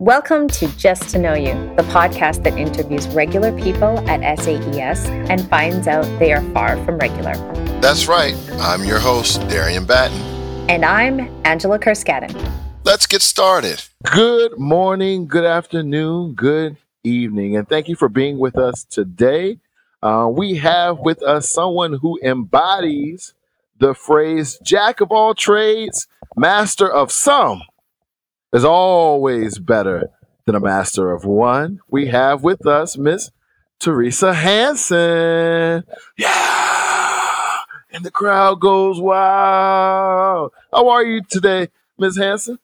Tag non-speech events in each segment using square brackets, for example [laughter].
Welcome to Just to Know You, the podcast that interviews regular people at SAES and finds out they are far from regular. That's right. I'm your host, Darian Batten. And I'm Angela Kerskaden. Let's get started. Good morning, good afternoon, good evening, and thank you for being with us today. Uh, we have with us someone who embodies the phrase Jack of all trades, master of some is always better than a master of one. We have with us Miss Teresa Hanson. Yeah. And the crowd goes wow. How are you today, Miss Hanson?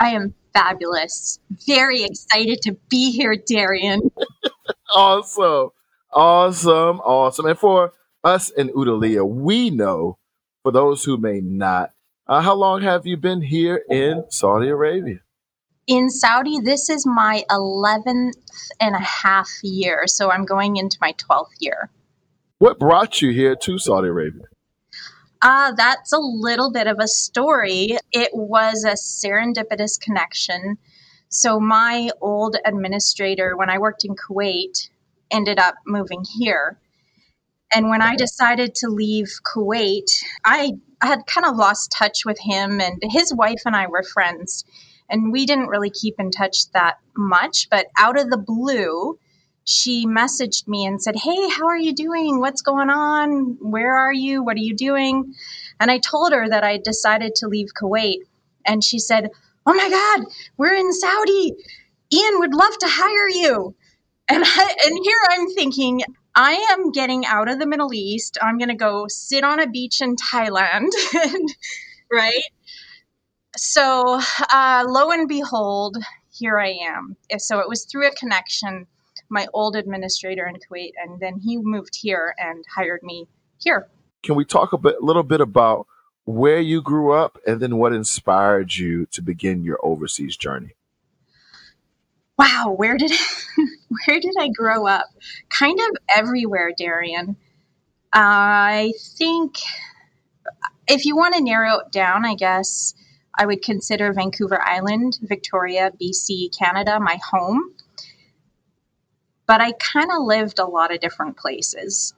I am fabulous. Very excited to be here, Darian. [laughs] awesome. Awesome. Awesome. And for us in Udhailiyah, we know, for those who may not, uh, how long have you been here in Saudi Arabia? In Saudi, this is my 11th and a half year. So I'm going into my 12th year. What brought you here to Saudi Arabia? Uh, that's a little bit of a story. It was a serendipitous connection. So, my old administrator, when I worked in Kuwait, ended up moving here. And when I decided to leave Kuwait, I had kind of lost touch with him, and his wife and I were friends. And we didn't really keep in touch that much, but out of the blue, she messaged me and said, Hey, how are you doing? What's going on? Where are you? What are you doing? And I told her that I decided to leave Kuwait. And she said, Oh my God, we're in Saudi. Ian would love to hire you. And, I, and here I'm thinking, I am getting out of the Middle East. I'm going to go sit on a beach in Thailand, [laughs] right? So uh, lo and behold, here I am. So it was through a connection, my old administrator in Kuwait, and then he moved here and hired me here. Can we talk a bit, little bit about where you grew up and then what inspired you to begin your overseas journey? Wow, where did [laughs] where did I grow up? Kind of everywhere, Darian. I think if you want to narrow it down, I guess I would consider Vancouver Island, Victoria, BC, Canada my home. But I kind of lived a lot of different places.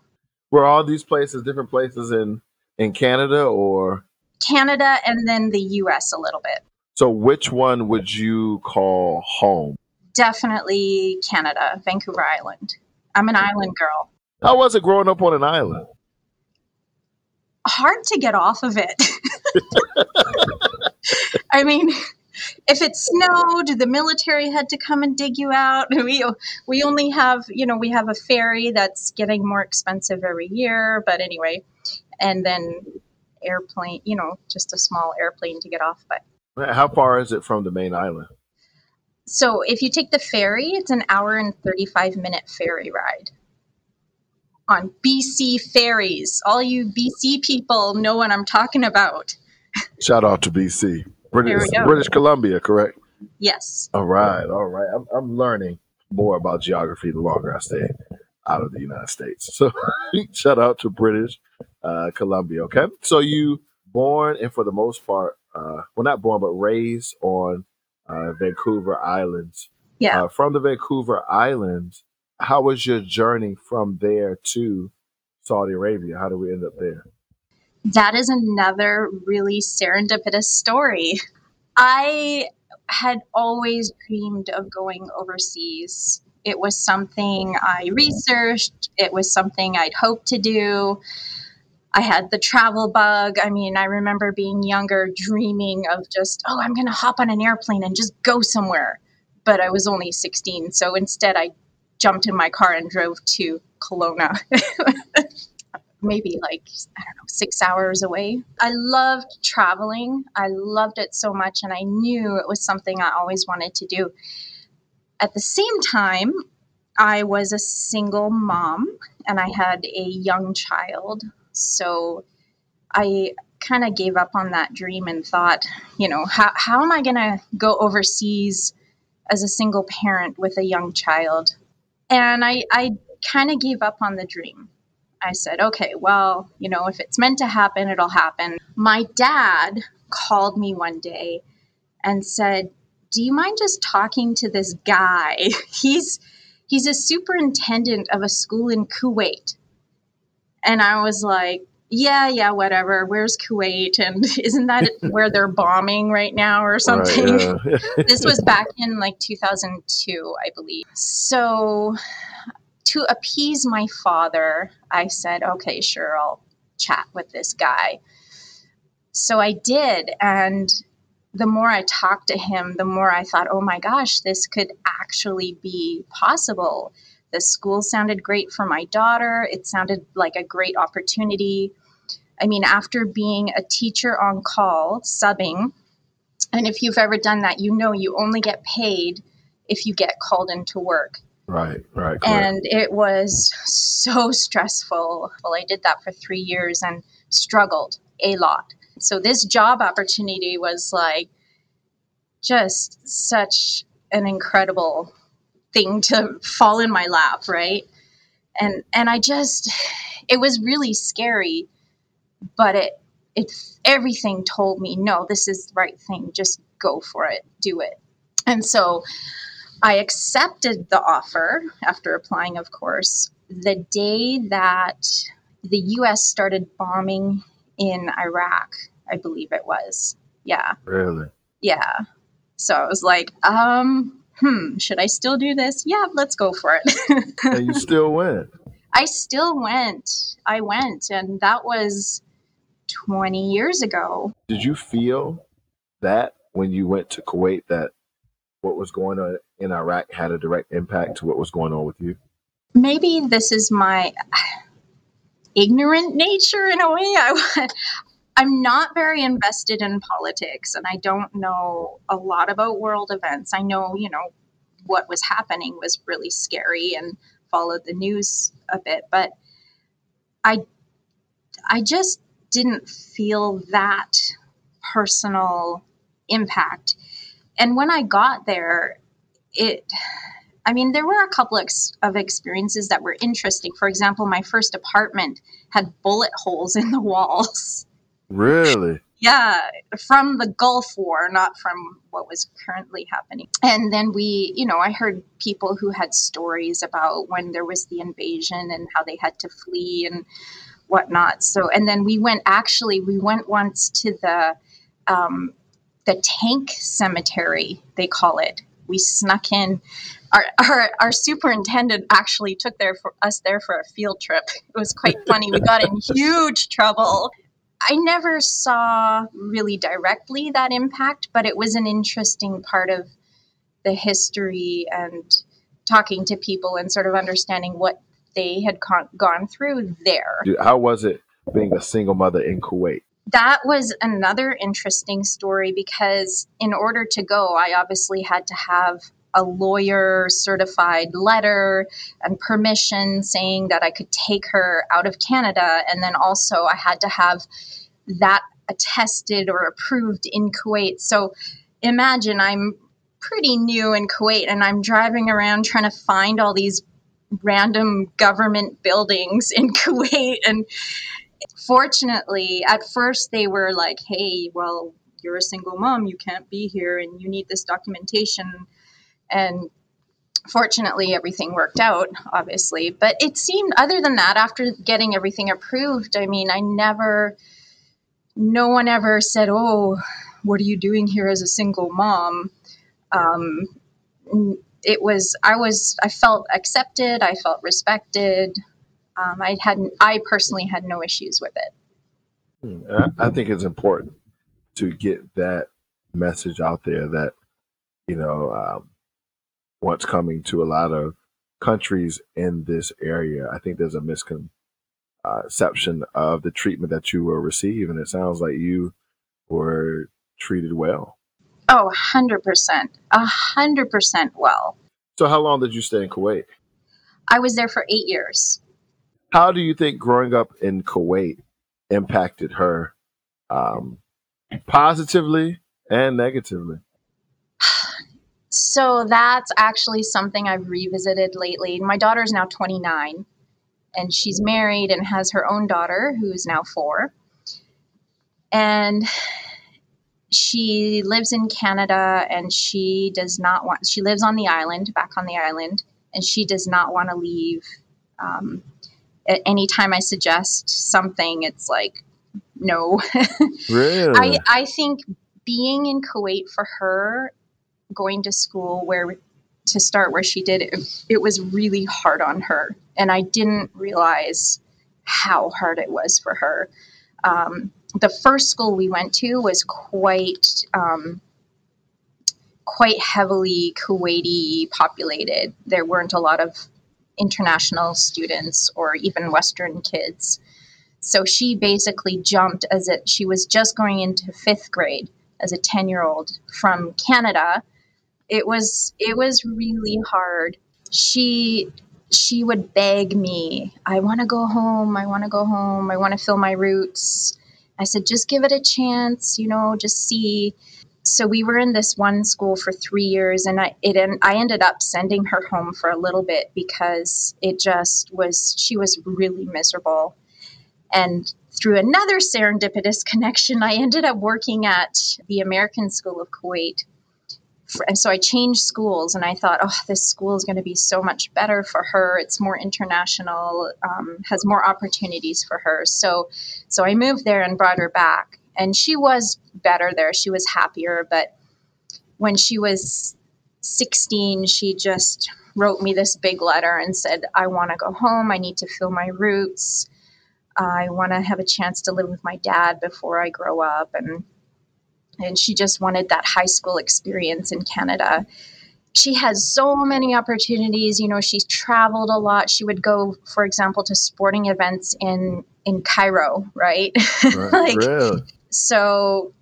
Were all these places different places in in Canada or Canada and then the US a little bit. So which one would you call home? Definitely Canada, Vancouver Island. I'm an island girl. How was it growing up on an island? Hard to get off of it. [laughs] I mean, if it snowed, the military had to come and dig you out. [laughs] We we only have you know we have a ferry that's getting more expensive every year, but anyway, and then airplane, you know, just a small airplane to get off. But how far is it from the main island? So if you take the ferry, it's an hour and thirty five minute ferry ride on BC ferries. All you BC people know what I'm talking about. Shout out to BC. British, British Columbia, correct? Yes. All right, all right. I'm, I'm learning more about geography the longer I stay out of the United States. So [laughs] shout out to British uh, Columbia. Okay, so you born and for the most part, uh, well, not born but raised on uh, Vancouver Islands. Yeah. Uh, from the Vancouver Islands, how was your journey from there to Saudi Arabia? How did we end up there? That is another really serendipitous story. I had always dreamed of going overseas. It was something I researched, it was something I'd hoped to do. I had the travel bug. I mean, I remember being younger, dreaming of just, oh, I'm going to hop on an airplane and just go somewhere. But I was only 16. So instead, I jumped in my car and drove to Kelowna. [laughs] maybe like, I don't know, six hours away. I loved traveling. I loved it so much, and I knew it was something I always wanted to do. At the same time, I was a single mom and I had a young child. So I kind of gave up on that dream and thought, you know, how, how am I going to go overseas as a single parent with a young child? And I, I kind of gave up on the dream. I said, okay, well, you know, if it's meant to happen, it'll happen. My dad called me one day and said, do you mind just talking to this guy? [laughs] He's he's a superintendent of a school in Kuwait. And I was like, yeah, yeah, whatever. Where's Kuwait? And [laughs] isn't that [laughs] where they're bombing right now or something? Right, yeah. this was back in like 2002, I believe. So, to appease my father, I said, okay, sure, I'll chat with this guy. So I did. And the more I talked to him, the more I thought, oh my gosh, this could actually be possible. The school sounded great for my daughter. It sounded like a great opportunity. I mean, after being a teacher on call, subbing, and if you've ever done that, you know you only get paid if you get called into work. Right, right. And it was so stressful. Well, I did that for three years and struggled a lot. So, this job opportunity was like just such an incredible thing to fall in my lap, right? And and I just it was really scary, but it it everything told me no, this is the right thing. Just go for it, do it. And so I accepted the offer after applying, of course, the day that the US started bombing in Iraq, I believe it was. Yeah. really? Yeah. So I was like, um, hmm, should I still do this? Yeah, let's go for it. [laughs] And you still went. I still went. I went, and that was 20 years ago. Did you feel that when you went to Kuwait that what was going on in Iraq had a direct impact to what was going on with you? Maybe this is my ignorant nature in a way. I, [laughs] I'm not very invested in politics, and I don't know a lot about world events. I know, you know, what was happening was really scary and followed the news a bit, but I, I just didn't feel that personal impact. And when I got there, it, I mean, there were a couple ex- of experiences that were interesting. For example, my first apartment had bullet holes in the walls. Really? [laughs] Yeah, from the Gulf War, not from what was currently happening. And then we, you know, I heard people who had stories about when there was the invasion and how they had to flee and whatnot. So, and then we went actually, we went once to the, um, the tank cemetery, they call it. We snuck in. Our, our, our superintendent actually took there for us there for a field trip. It was quite funny. We got in [laughs] huge trouble I never saw really directly that impact, but it was an interesting part of the history and talking to people and sort of understanding what they had con- gone through there. How was it being a single mother in Kuwait? That was another interesting story because in order to go, I obviously had to have a lawyer certified letter and permission saying that I could take her out of Canada. And then also, I had to have that attested or approved in Kuwait. So imagine I'm pretty new in Kuwait and I'm driving around trying to find all these random government buildings in [laughs] Kuwait. And fortunately, at first they were like, hey, well, you're a single mom, you can't be here, and you need this documentation. And fortunately, everything worked out, obviously. But it seemed, other than that, after getting everything approved, I mean, I never, no one ever said, oh, what are you doing here as a single mom? Um, it was, I was, I felt accepted, I felt respected. Um, I hadn't, I personally had no issues with it. Hmm, I, think it's important to get that message out there that, you know, um, what's coming to a lot of countries in this area. I think there's a misconception of the treatment that you will receive, and it sounds like you were treated well. Oh, 100%. A 100% well. So, how long did you stay in Kuwait? I was there for eight years. How do you think growing up in Kuwait impacted her um, positively and negatively? So that's actually something I've revisited lately. My daughter is now 29 and she's married and has her own daughter who's now four. And she lives in Canada and she does not want, she lives on the island, back on the island, and she does not want to leave. Um, at any time I suggest something, it's like, no. [laughs] Really? I, I think being in Kuwait for her, going to school where to start where she did, it, it was really hard on her. And I didn't realize how hard it was for her. Um, the first school we went to was quite um, quite heavily Kuwaiti populated. There weren't a lot of international students or even Western kids. So she basically jumped as it she was just going into fifth grade as a 10 year old from Canada. It was it was really hard. She she would beg me, I want to go home, I want to go home, I want to feel my roots. I said, just give it a chance, you know, just see. So we were in this one school for three years, and I it I ended up sending her home for a little bit because it just was she was really miserable, and through another serendipitous [laughs] connection, I ended up working at the American School of Kuwait. And so I changed schools, and I thought, oh, this school is going to be so much better for her. It's more international, um, has more opportunities for her. So, so I moved there and brought her back, and she was better there. She was happier, but when she was 16, she just wrote me this big letter and said, I want to go home. I need to feel my roots. I want to have a chance to live with my dad before I grow up and and she just wanted that high school experience in Canada. She has so many opportunities, you know, she's traveled a lot. She would go for example to sporting events in in Cairo, right? [laughs] Right, like really? so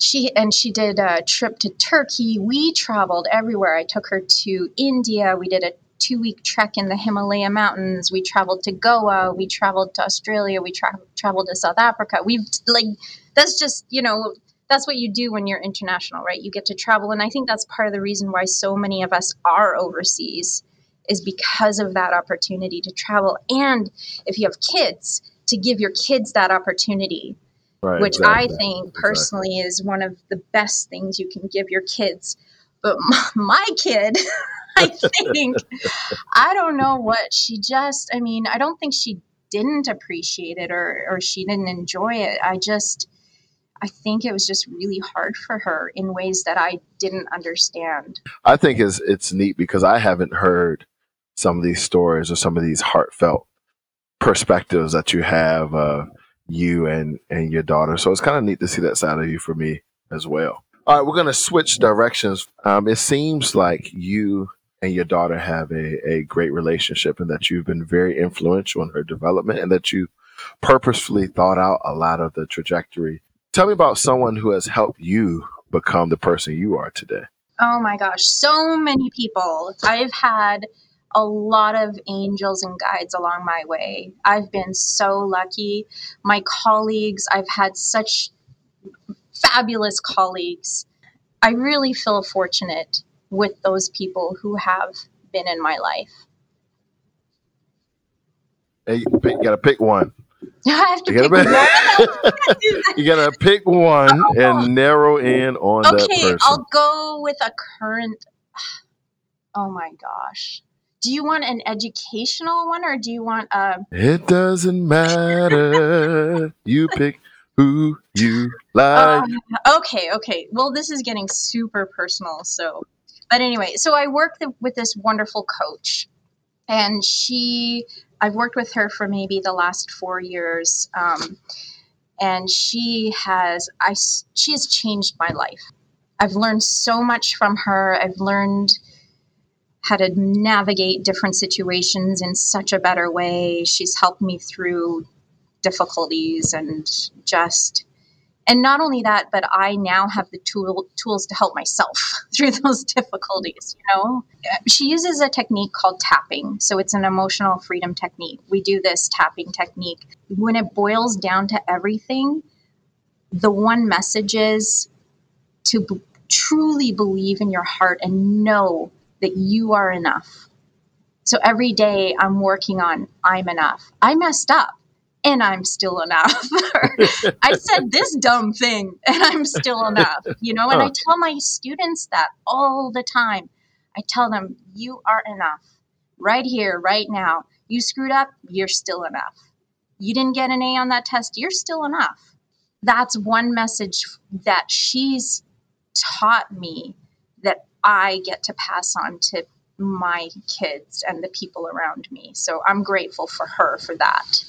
she and she did a trip to Turkey. We traveled everywhere. I took her to India. We did a two week trek in the Himalaya mountains. We traveled to Goa. We traveled to Australia. We tra- traveled to South Africa. We've like that's just you know that's what you do when you're international, right? You get to travel, and I think that's part of the reason why so many of us are overseas is because of that opportunity to travel, and if you have kids, to give your kids that opportunity Right. which I think personally is one of the best things you can give your kids. But m- [laughs] my kid, [laughs] I think, I don't know what she just, I mean, I don't think she didn't appreciate it or, or she didn't enjoy it. I just, I think it was just really hard for her in ways that I didn't understand. I think it's it's neat because I haven't heard some of these stories or some of these heartfelt perspectives that you have, uh, you and and your daughter. So it's kind of neat to see that side of you for me as well. All right, we're gonna switch directions. Um, it seems like you and your daughter have a, a great relationship and that you've been very influential in her development and that you purposefully thought out a lot of the trajectory. Tell me about someone who has helped you become the person you are today. Oh my gosh, so many people. I've had a lot of angels and guides along my way. I've been so lucky. My colleagues, I've had such fabulous colleagues. I really feel fortunate with those people who have been in my life. Hey, you, you gotta pick one. I have to You pick gotta one. pick, you gotta pick one [laughs] and narrow in on that Okay. I'll go with a current. [sighs] Oh my gosh. Do you want an educational one or do you want a It doesn't matter. you pick who you like. Uh, okay, okay. Well, this is getting super personal. So, but anyway, so I work th- with this wonderful coach, and she, I've worked with her for maybe the last four years, um, and she has i she has changed my life. I've learned so much from her. I've learned how to navigate different situations in such a better way. She's helped me through difficulties and just and not only that but i now have the tool, tools to help myself [laughs] through those difficulties you know? She uses a technique called tapping. So it's an emotional freedom technique. We do this tapping technique. When it boils down to everything the one message is to b- truly believe in your heart and know that you are enough so every day i'm working on i'm enough i messed up and I'm still enough. [laughs] I said this dumb thing and I'm still enough, you know, and I tell my students that all the time. I tell them, you are enough right here, right now. You screwed up, you're still enough. You didn't get an A on that test, you're still enough. That's one message that she's taught me I get to pass on to my kids and the people around me. So I'm grateful for her for that.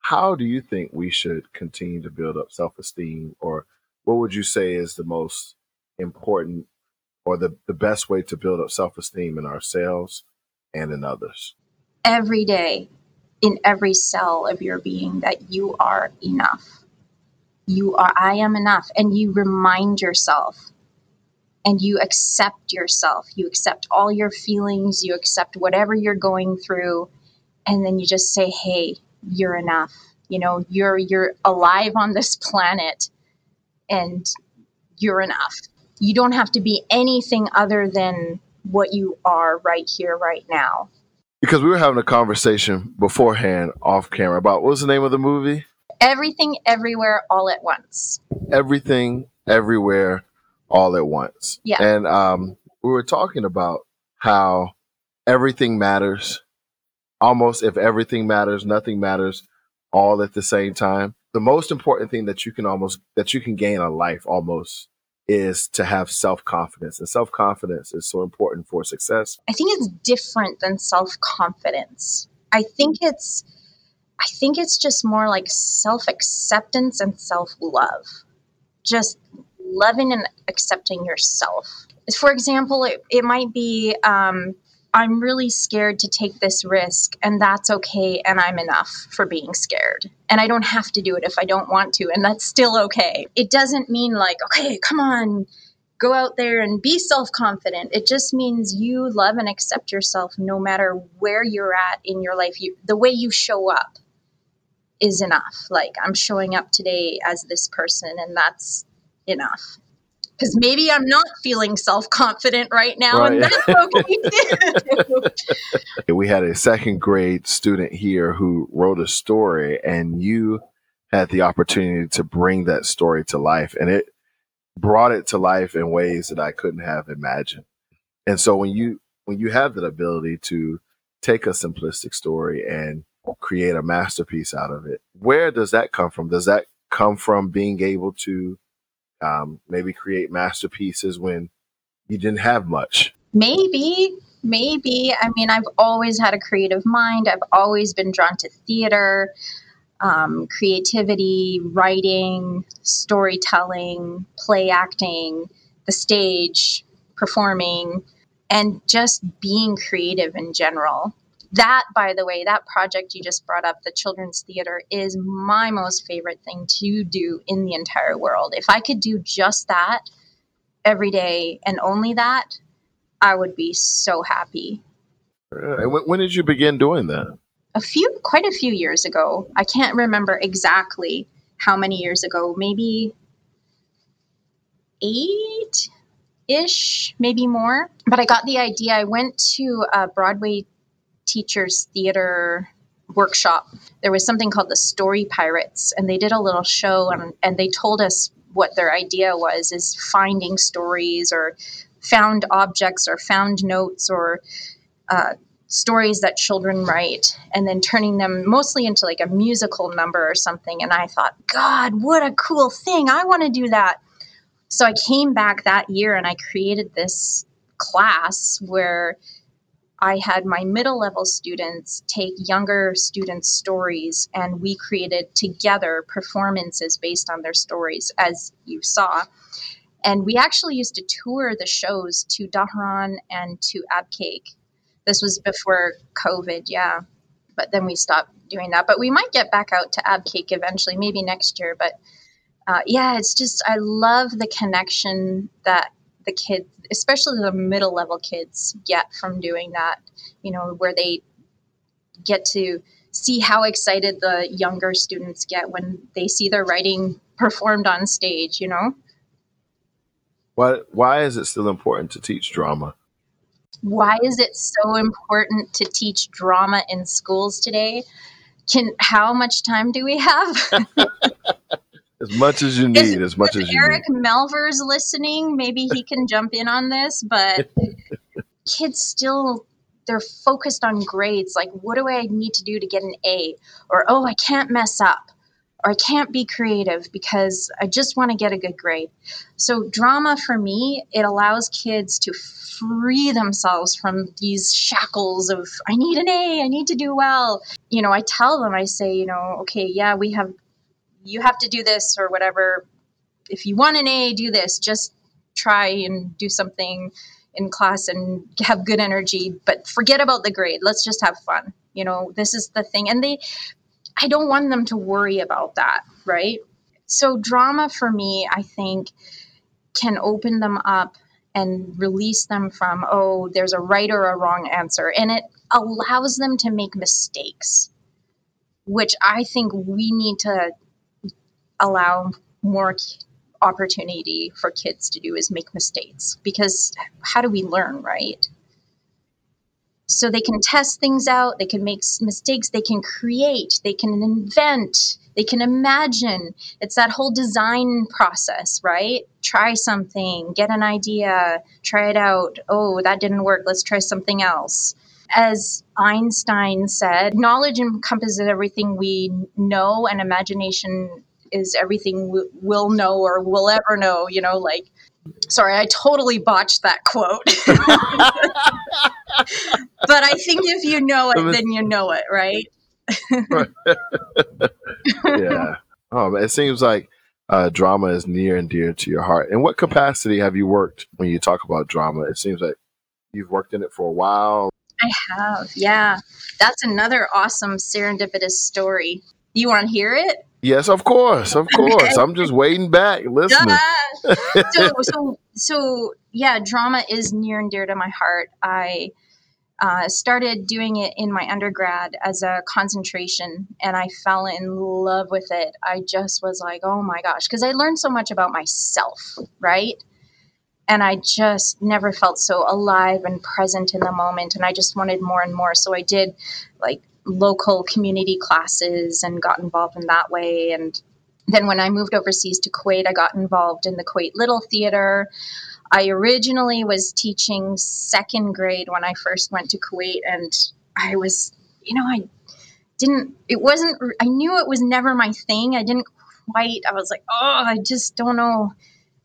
How do you think we should continue to build up self esteem, or what would you say is the most important or the, the best way to build up self esteem in ourselves and in others? Every day, in every cell of your being, that you are enough. You are, I am enough. And you remind yourself and you accept yourself. You accept all your feelings, you accept whatever you're going through, and then you just say, "Hey, you're enough." You know, you're you're alive on this [laughs] planet and you're enough. You don't have to be anything other than what you are right here right now. Because we were having a conversation beforehand off camera about what was the name of the movie? Everything everywhere all at once. Everything everywhere all at once. Yeah. And um, we were talking about how everything matters. Almost if everything matters, nothing matters all at the same time. The most important thing that you can almost that you can gain in life almost is to have self-confidence. And self-confidence is so important for success. I think it's different than self-confidence. I think it's I think it's just more like self-acceptance and self-love. Just loving and accepting yourself. For example, it, it might be um, I'm really scared to take this risk, and that's okay, and I'm enough for being scared. And I don't have to do it if I don't want to, and that's still okay. It doesn't mean like, okay, come on, go out there and be self confident. It just means you love and accept yourself no matter where you're at in your life. You, the way you show up is enough. Like, I'm showing up today as this person, and that's enough because maybe I'm not feeling self confident right now, right. and that's okay [laughs] we had a second grade student here who wrote a story, and you had the opportunity to bring that story to life, and it brought it to life in ways that I couldn't have imagined. And so when you when you have that ability to take a simplistic story and create a masterpiece out of it, where does that come from? Does that come from being able to um, maybe create masterpieces when you didn't have much. Maybe, maybe. I mean, I've always had a creative mind. I've always been drawn to theater, um, creativity, writing, storytelling, play acting, the stage, performing, and just being creative in general that by the way that project you just brought up the children's theater is my most favorite thing to do in the entire world. If i could do just that every day and only that i would be so happy. Uh, when did you begin doing that? A few quite a few years ago. I can't remember exactly how many years ago. Maybe eight ish maybe more. But i got the idea. I went to a broadway teachers theater workshop. There was something called the story pirates and they did a little show and, and they told us what their idea was is finding stories or found objects or found notes or uh, stories that children write and then turning them mostly into like a musical number or something and i thought god what a cool thing i want to do that. So i came back that year and i created this class where I had my middle level students take younger students' stories and we created together performances based on their stories, as you saw. And we actually used to tour the shows to Dhahran and to Abqaiq. This was before COVID, yeah. But then we stopped doing that. But we might get back out to Abqaiq eventually, maybe next year. But uh, yeah, it's just, I love the connection that the kids, especially the middle level kids, get from doing that. You know, where they get to see how excited the younger students get when they see their writing performed on stage. You know. Why Why is it still important to teach drama? Why is it so important to teach drama in schools today? can how much time do we have? [laughs] [laughs] as much as you need, as much as you Eric need. Melver's listening, maybe he can jump in on this, but [laughs] kids still they're focused on grades like what do I need to do to get an A or oh I can't mess up or I can't be creative because I just want to get a good grade. So drama for me, it allows kids to free themselves from these shackles of I need an A, I need to do well. You know, I tell them I say, you know, okay, yeah, we have you have to do this or whatever. If you want an A, do this. Just try and do something in class and have good energy, but forget about the grade. Let's just have fun. You know, this is the thing. And they, I don't want them to worry about that, right? So, drama for me, I think, can open them up and release them from, oh, there's a right or a wrong answer. And it allows them to make mistakes, which I think we need to allow more opportunity for kids to do is make mistakes because how do we learn, right? So they can test things out, they can make mistakes, they can create, they can invent, they can imagine. It's that whole design process, right? Try something, get an idea, try it out. Oh, that didn't work, let's try something else. As Einstein said, knowledge encompasses everything we know, and imagination is everything we will know or will ever know, you know, like sorry, I totally botched that quote. [laughs] but I think if you know it, then you know it, right? [laughs] yeah. Oh, it seems like uh, drama is near and dear to your heart. In what capacity have you worked when you talk about drama? It seems like you've worked in it for a while. I have, yeah. That's another awesome serendipitous story. You want to hear it? Yes, of course, of course. I'm just waiting back, listening. so, [laughs] so, so, yeah, drama is near and dear to my heart. I uh, started doing it in my undergrad as a concentration, and I fell in love with it. I just was like, oh my gosh, because I learned so much about myself, right? And I just never felt so alive and present in the moment, and I just wanted more and more. So I did like local community classes and got involved in that way. And then when I moved overseas to Kuwait, I got involved in the Kuwait Little Theater. I originally was teaching second grade when I first went to Kuwait, and I was, you know, I didn't, it wasn't, I knew it was never my thing. I didn't quite, I was like, oh, I just don't know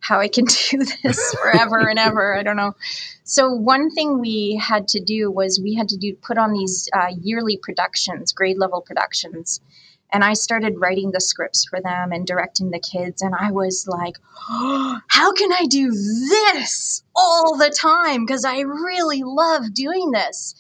how I can [laughs] do this forever and ever. I don't know. So one thing we had to do was we had to do put on these uh, yearly productions, grade level productions, and I started writing the scripts for them and directing the kids. And I was like, oh, [gasps] how can I do this all the time? Because I really love doing this.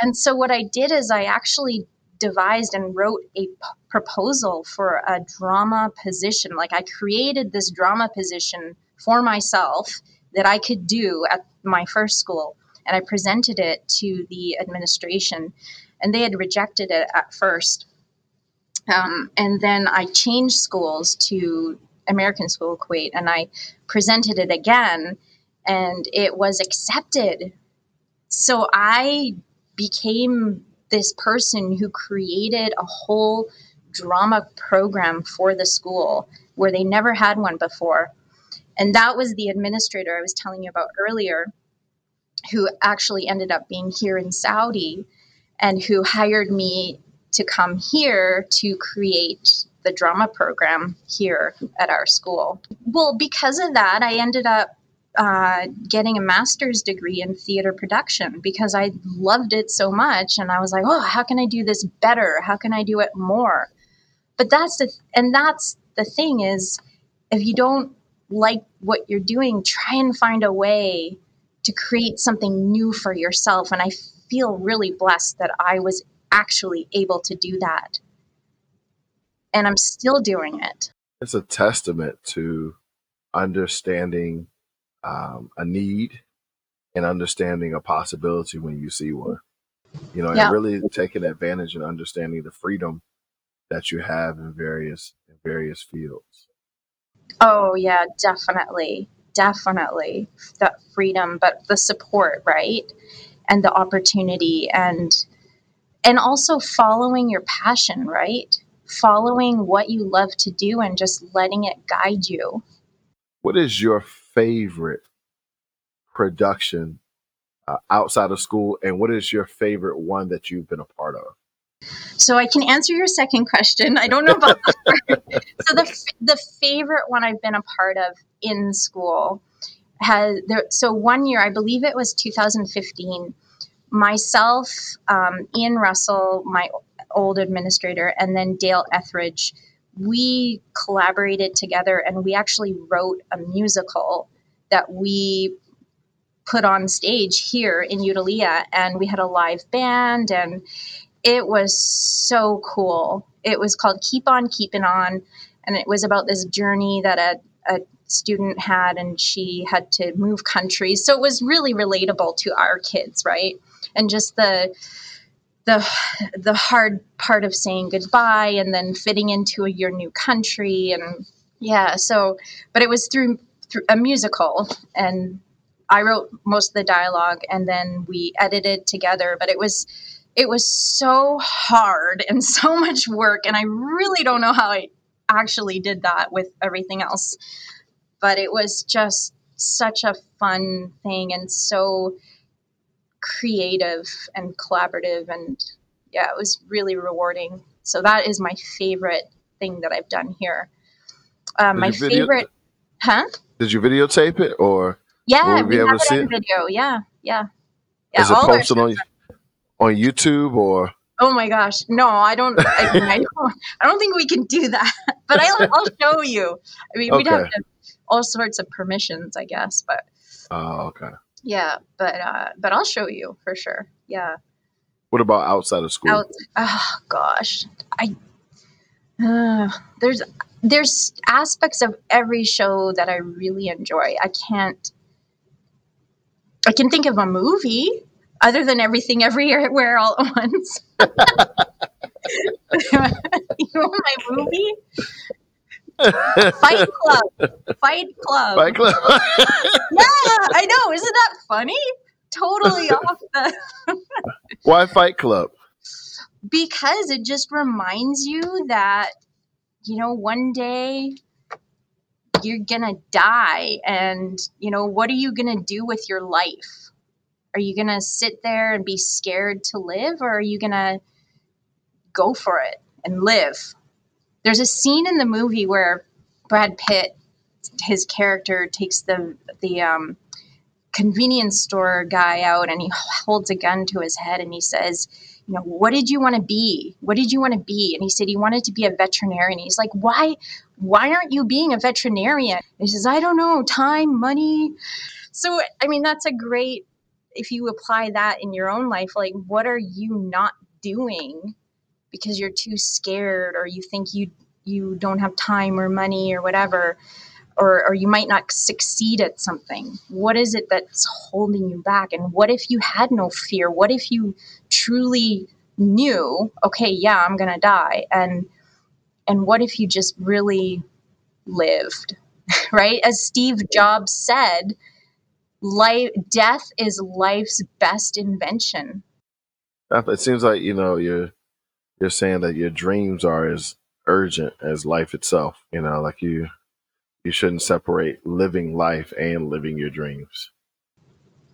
And so what I did is I actually devised and wrote a p- proposal for a drama position. Like I created this drama position for myself that I could do at my first school. And I presented it to the administration, and they had rejected it at first. Um, and then I changed schools to American School Kuwait, and I presented it again, and it was accepted. So I became this person who created a whole drama program for the school where they never had one before. And that was the administrator I was telling you about earlier, who actually ended up being here in Saudi and who hired me to come here to create the drama program here at our school. Well, because of that, I ended up uh, getting a master's degree in theater production because I loved it so much. And I was like, oh, how can I do this better? How can I do it more? But that's the, and that's the thing is, if you don't like what you're doing, try and find a way to create something new for yourself. And I feel really blessed that I was actually able to do that. And I'm still doing it. It's a testament to understanding um, a need and understanding a possibility when you see one. You know, yeah. and really taking advantage and understanding the freedom that you have in various in various fields. Oh, yeah, definitely. Definitely. That freedom, but the support, right? And the opportunity. And and also following your passion, right? Following what you love to do and just letting it guide you. What is your favorite production uh, outside of school, and what is your favorite one that you've been a part of? So I can answer your second question. I don't know about the [laughs] so the the favorite one I've been a part of in school has there. So one year, I believe it was 2015. Myself, um, Ian Russell, my old administrator, and then Dale Etheridge, we collaborated together and we actually wrote a musical that we put on stage here in Udhailiyah, and we had a live band and it was so cool. It was called Keep On Keeping On, and it was about this journey that a, a student had, and she had to move countries. So it was really relatable to our kids, right? And just the the the hard part of saying goodbye and then fitting into a, your new country and yeah so but it was through through a musical and I wrote most of the dialogue and then we edited together but it was it was so hard and [laughs] so much work and i really don't know how i actually did that with everything else but it was just such a fun thing and so creative and collaborative and yeah it was really rewarding so that is my favorite thing that i've done here um, my video- favorite huh did you videotape it or yeah we, we have it on video yeah yeah yeah is it posted on on YouTube or? Oh my gosh, no, I don't. I, mean, I don't. [laughs] I don't think we can do that. [laughs] But I'll, I'll show you. I mean, we'd have to, all sorts of permissions, I guess. But oh, okay. Yeah, but uh, but I'll show you for sure. Yeah. What about outside of school? Out, oh gosh, I uh, there's there's aspects of every show that I really enjoy. I can't. I can think of a movie other than everything everywhere all at [laughs] once. [laughs] [laughs] you know my movie? Fight [laughs] Club. Fight Club. Fight Club. [laughs] yeah, I know. Isn't that funny? Totally [laughs] off the. Why Fight Club? Because it just reminds you that, you know, one day you're going to die. And, you know, what are you going to do with your life? Are you going to sit there and be scared to live, or are you going to go for it and live? There's a scene in the movie where Brad Pitt, his character, takes the the um, convenience store guy out and he holds a gun to his head and he says, you know, what did you want to be? What did you want to be? And he said he wanted to be a veterinarian. He's like, why, why aren't you being a veterinarian? And he says, I don't know, time, money. So, I mean, that's a great if you apply that in your own life, like what are you not doing because you're too scared or you think you you don't have time or money or whatever or, or you might not succeed at something. What is it that's holding you back? And what if you had no fear? What if you truly knew okay yeah i'm gonna die? And and what if you just really lived [laughs] right? As steve jobs said life death is life's best invention. It seems like you know you're you're saying that your dreams are as urgent as life itself you know like you you shouldn't separate living life and living your dreams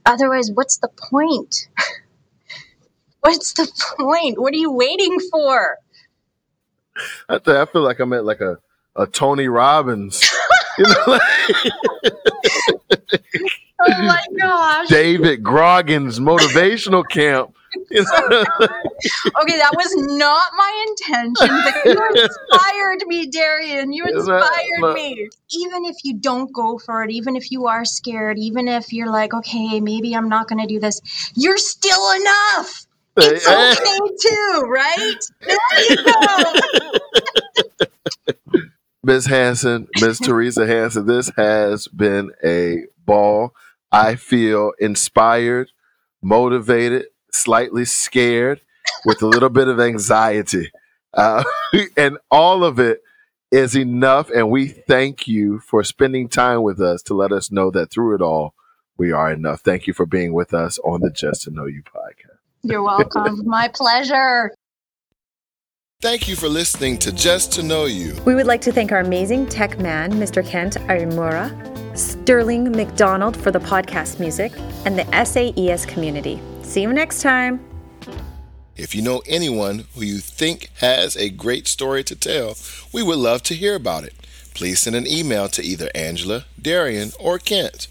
otherwise what's the point [laughs] what's the point what are you waiting for i, I feel like i'm at like a, a tony robbins you know [laughs] like [laughs] Oh my gosh. David Goggins motivational camp. [laughs] okay, that was not my intention, but you [laughs] inspired me, Darian. You inspired me. Even if you don't go for it, even if you are scared, even if you're like, okay, maybe I'm not going to do this, you're still enough. It's okay too, right? [laughs] There you go. Miss Hanson, Miss Teresa Hanson, this has been a ball. I feel inspired, motivated, slightly scared, with a little bit of anxiety. Uh, [laughs] and all of it is enough. And we thank you for spending time with us to let us know that through it all, we are enough. Thank you for being with us on the Just to Know You podcast. You're welcome. [laughs] My pleasure. Thank you for listening to Just to Know You. We would like to thank our amazing tech man, Mr. Kent Arimura, Sterling McDonald for the podcast music, and the SAES community. See you next time. If you know anyone who you think has a great story to tell, we would love to hear about it. Please send an email to either Angela, Darian, or Kent.